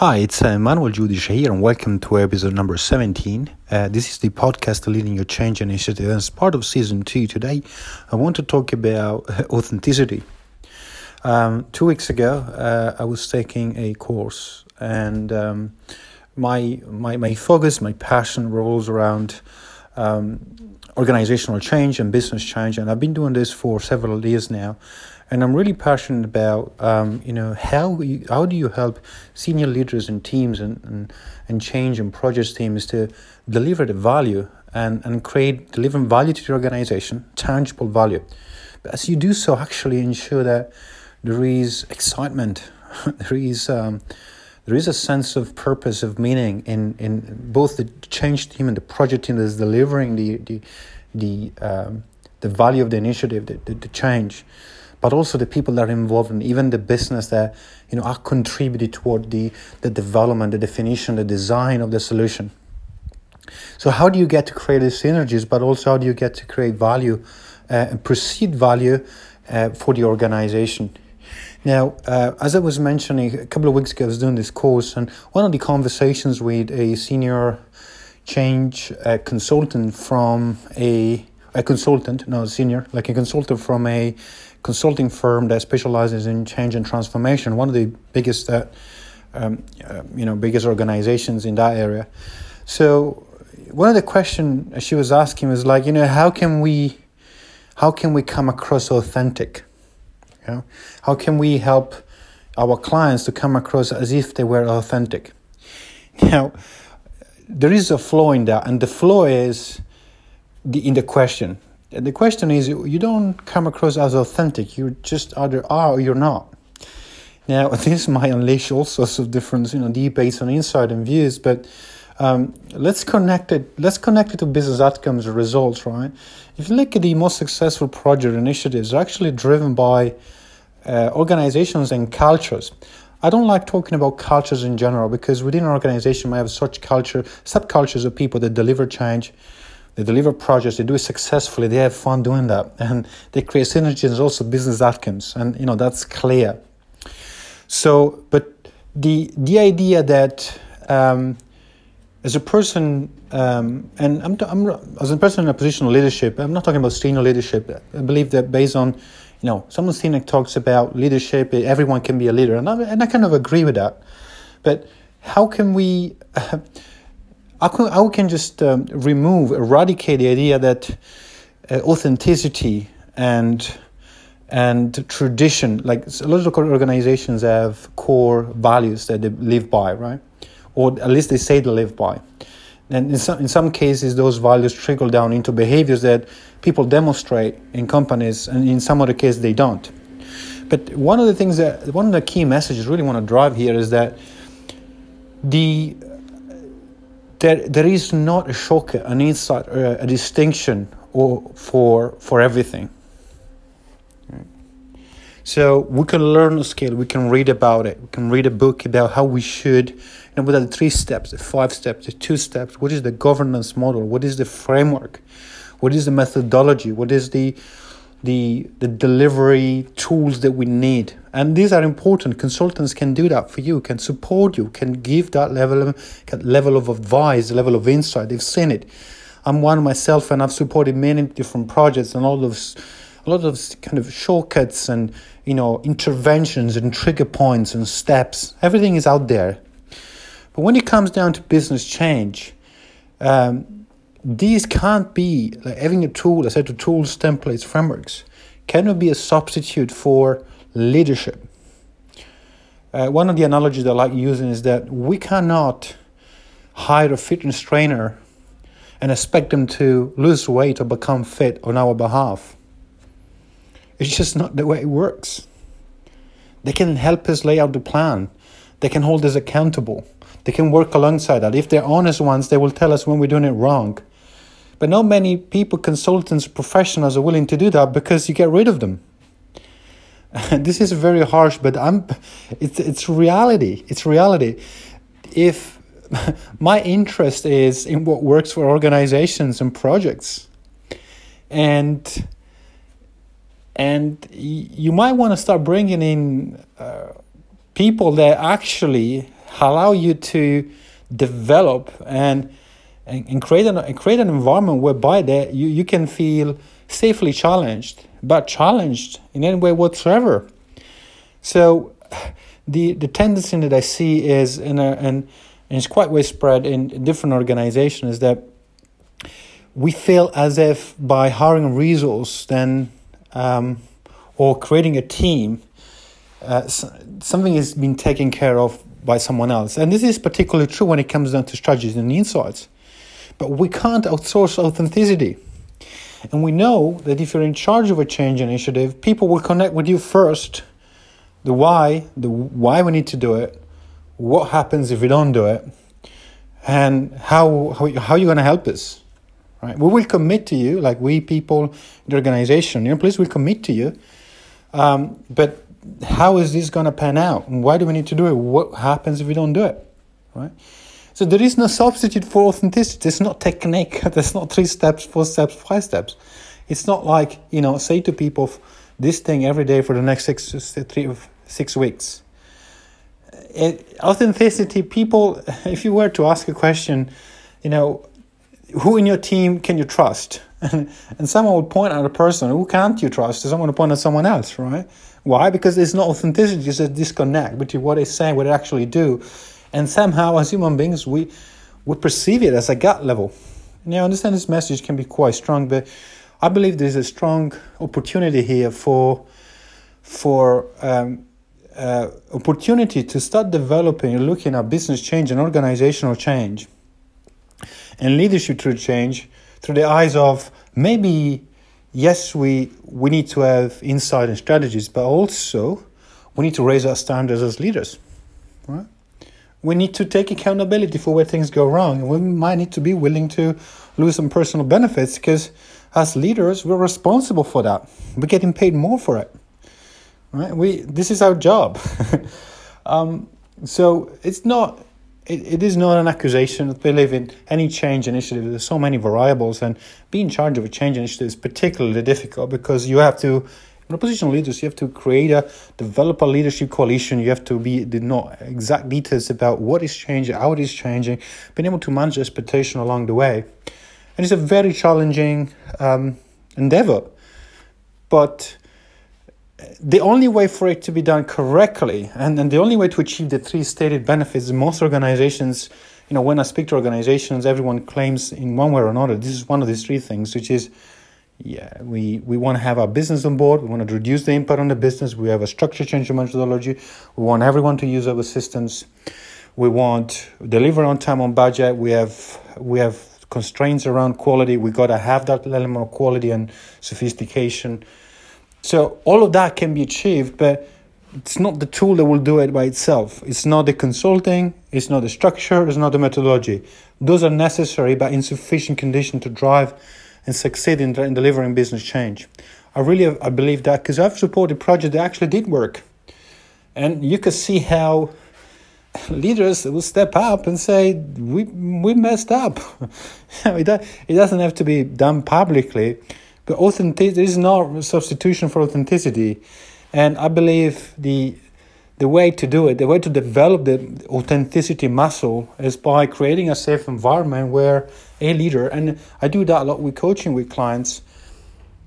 Hi, it's uh, Manuel Judish here, and welcome to episode number 17. Uh, this is the podcast Leading Your Change Initiative. As part of season two, today I want to talk about authenticity. Um, two weeks ago, uh, I was taking a course, and um, my, my, my focus, my passion revolves around um, organizational change and business change, and I've been doing this for several years now and I'm really passionate about um, you know how you, how do you help senior leaders and teams and, and, and change and project teams to deliver the value and, and create delivering value to the organization, tangible value. But as you do so, actually ensure that there is excitement, there is um, there is a sense of purpose of meaning in, in both the change team and the project team that is delivering the the the um, the value of the initiative, the, the, the change but also the people that are involved and even the business that you know are contributing toward the the development, the definition, the design of the solution. So how do you get to create these synergies, but also how do you get to create value uh, and perceived value uh, for the organization? Now, uh, as I was mentioning a couple of weeks ago, I was doing this course, and one of the conversations with a senior change consultant from a a consultant, not a senior, like a consultant from a consulting firm that specializes in change and transformation, one of the biggest, uh, um, uh, you know, biggest organizations in that area. So one of the questions she was asking was like, you know, how can we, how can we come across authentic? Know, how can we help our clients to come across as if they were authentic? Now, there is a flaw in that, and the flaw is the, in the question. And the question is you don't come across as authentic you just either are or you're not. Now this might unleash all sorts of different you know debates on insight and views but um, let's connect it let's connect it to business outcomes or results right if you look at the most successful project initiatives are actually driven by uh, organizations and cultures I don't like talking about cultures in general because within an organization we have such culture subcultures of people that deliver change they deliver projects, they do it successfully, they have fun doing that, and they create synergies also business outcomes, and you know that's clear. So, but the the idea that um, as a person, um, and I'm, I'm as a person in a position of leadership, I'm not talking about senior leadership. I believe that based on, you know, someone senior talks about leadership, everyone can be a leader, and I, and I kind of agree with that. But how can we? Uh, I can, I can just um, remove, eradicate the idea that uh, authenticity and and tradition, like a lot of organizations have core values that they live by, right? Or at least they say they live by. And in some, in some cases, those values trickle down into behaviors that people demonstrate in companies, and in some other cases, they don't. But one of the things that, one of the key messages really want to drive here is that the there, there is not a shortcut, an insight, uh, a distinction or for for everything. So we can learn a skill, we can read about it, we can read a book about how we should, and what are the three steps, the five steps, the two steps, what is the governance model, what is the framework, what is the methodology, what is the the the delivery tools that we need? And these are important. Consultants can do that for you can support you can give that level of level of advice level of insight. They've seen it. I'm one myself and i've supported many different projects and all of a lot of kind of shortcuts and you know interventions and trigger points and steps. Everything is out there but when it comes down to business change um, these can't be like having a tool, a set of tools, templates, frameworks cannot be a substitute for leadership. Uh, one of the analogies I like using is that we cannot hire a fitness trainer and expect them to lose weight or become fit on our behalf. It's just not the way it works. They can help us lay out the plan. They can hold us accountable. They can work alongside that. If they're honest ones, they will tell us when we're doing it wrong. But not many people, consultants, professionals are willing to do that because you get rid of them. this is very harsh, but I'm it's it's reality. It's reality. If my interest is in what works for organizations and projects, and and you might want to start bringing in uh, people that actually allow you to develop and and, and create an create an environment whereby that you, you can feel safely challenged, but challenged in any way whatsoever. So the the tendency that I see is in a and, and it's quite widespread in different organizations is that we feel as if by hiring a resource then um, or creating a team uh, something is being taken care of by someone else. And this is particularly true when it comes down to strategies and insights. But we can't outsource authenticity. And we know that if you're in charge of a change initiative people will connect with you first. The why the why we need to do it what happens if we don't do it and how how, how you're going to help us right? We will commit to you like we people the organization you know please will commit to you. Um, but how is this going to pan out? And why do we need to do it? What happens if we don't do it? Right? So there is no substitute for authenticity. It's not technique. There's not three steps four steps five steps. It's not like you know say to people this thing every day for the next six three six weeks. It, authenticity people if you were to ask a question you know who in your team can you trust? And, and someone would point at a person who can't you trust? Someone would point at someone else right? Why? Because there's no authenticity there's a disconnect between what they say what they actually do. And somehow as human beings we would perceive it as a gut level. Now i understand this message can be quite strong but i believe there's a strong opportunity here for for um, uh, opportunity to start developing looking at business change and organizational change and leadership through change through the eyes of maybe yes we we need to have insight and strategies but also we need to raise our standards as leaders right we need to take accountability for where things go wrong and we might need to be willing to lose some personal benefits because as leaders we're responsible for that we're getting paid more for it right? We this is our job. um, so it's not. It, it is not an accusation of believe in any change initiative. There's so many variables, and being in charge of a change initiative is particularly difficult because you have to in a position of leaders, you have to create a develop a leadership coalition. You have to be the know exact details about what is changing, how it is changing, being able to manage expectation along the way, and it's a very challenging um, endeavor. But the only way for it to be done correctly and, and the only way to achieve the three stated benefits most organizations you know when i speak to organizations everyone claims in one way or another this is one of these three things which is yeah we, we want to have our business on board we want to reduce the impact on the business we have a structure change methodology we want everyone to use our systems we want deliver on time on budget we have we have constraints around quality we got to have that element of quality and sophistication so all of that can be achieved, but it's not the tool that will do it by itself. It's not the consulting, it's not the structure, it's not the methodology. Those are necessary but insufficient condition to drive and succeed in, in delivering business change. I really I believe that because I've supported projects that actually did work. And you can see how leaders will step up and say, we, we messed up. it doesn't have to be done publicly the authentic there is no substitution for authenticity. And i believe the the way to do it the way to develop the authenticity muscle is by creating a safe environment where a leader and i do that a lot with coaching with clients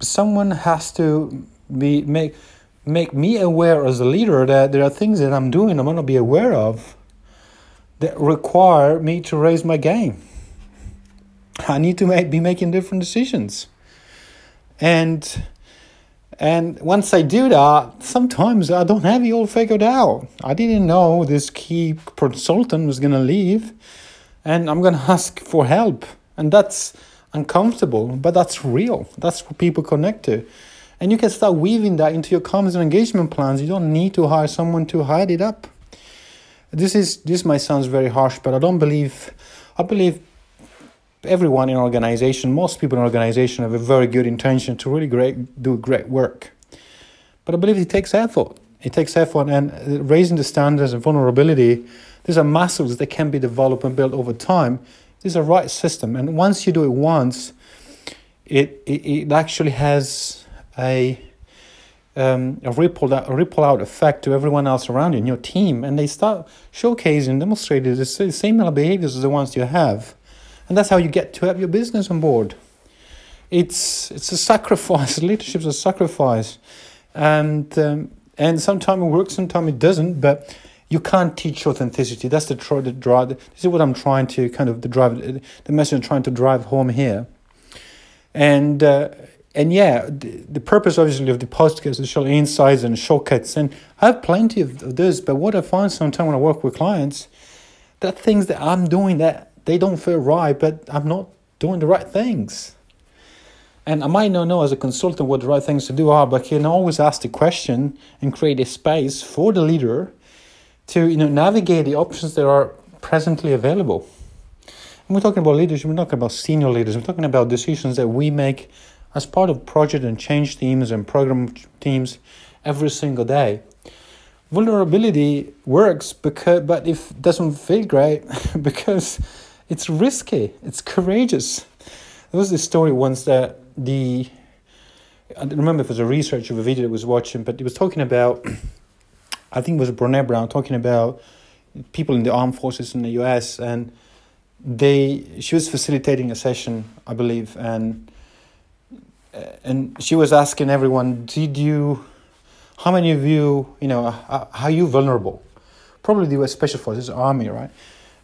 someone has to be make make me aware as a leader that there are things that i'm doing i'm to be aware of that require me to raise my game. I need to make, be making different decisions and and once I do that, sometimes I don't have it all figured out. I didn't know this key consultant was to leave, and I'm to ask for help. And that's uncomfortable, but that's real. That's what people connect to. And you can start weaving that into your comms and engagement plans. You don't need to hire someone to hide it up. This is this might sound very harsh, but I don't believe I believe everyone in organization, most people in organization have a very good intention to really great do great work. But I believe it takes effort. It takes effort and raising the standards and vulnerability. These are muscles that can be developed and built over time. This is a right system, and once you do it once, it it, it actually has a um, a ripple out, a ripple out effect to everyone else around you in your team, and they start showcasing, demonstrating the same behaviors as the ones you have, and that's how you get to have your business on board. It's it's a sacrifice. Leadership's a sacrifice, and um, and sometimes it works, sometimes it doesn't. But you can't teach authenticity. That's the, try, the drive. This is what I'm trying to kind of the drive, the message I'm trying to drive home here, and. Uh, and yeah, the, the purpose obviously of the podcast is to show insights and shortcuts, and I have plenty of, of this. But what I find sometimes when I work with clients, that things that I'm doing that they don't feel right, but I'm not doing the right things. And I might not know as a consultant what the right things to do are, but I can always ask the question and create a space for the leader to you know navigate the options that are presently available. And we're talking about leadership, we're talking about senior leaders, we're talking about decisions that we make as part of project and change teams and program teams every single day. Vulnerability works because, but if doesn't feel great because it's risky, it's courageous. There was this story once that the I don't remember if it was a research of a video I was watching, but it was talking about I think it was Brené Brown talking about people in the armed forces in the US and they she was facilitating a session, I believe, and uh, and she was asking everyone, did you, how many of you, you know, how are you vulnerable? Probably the US Special Forces Army, right?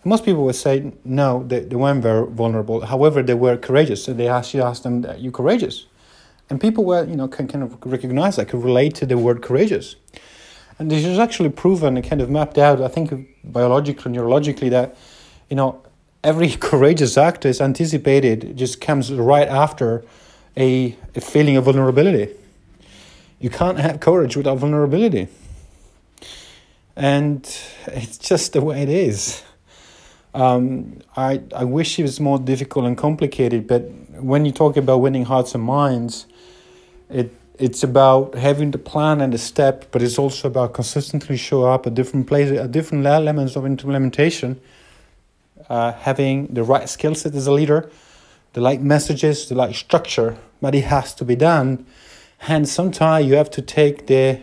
Most people would say no, they, they weren't very vulnerable. However, they were courageous. So they asked, she asked them, are you courageous? And people were, you know, can kind of recognize that, could relate to the word courageous. And this is actually proven and kind of mapped out, I think, biologically, neurologically, that, you know, every courageous act is anticipated, just comes right after a, a feeling of vulnerability. You can't have courage without vulnerability. And it's just the way it is. Um, I, I wish it was more difficult and complicated, but when you talk about winning hearts and minds, it it's about having the plan and the step, but it's also about consistently show up at different places, at different elements of implementation, uh, having the right skill set as a leader, the right messages, the right structure, but it has to be done. And sometimes you have to take the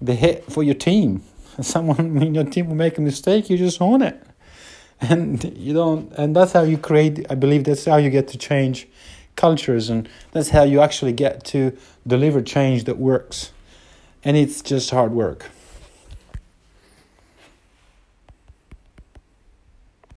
the hit for your team. Someone in your team will make a mistake, you just own it. And you don't and that's how you create I believe that's how you get to change cultures and that's how you actually get to deliver change that works. And it's just hard work.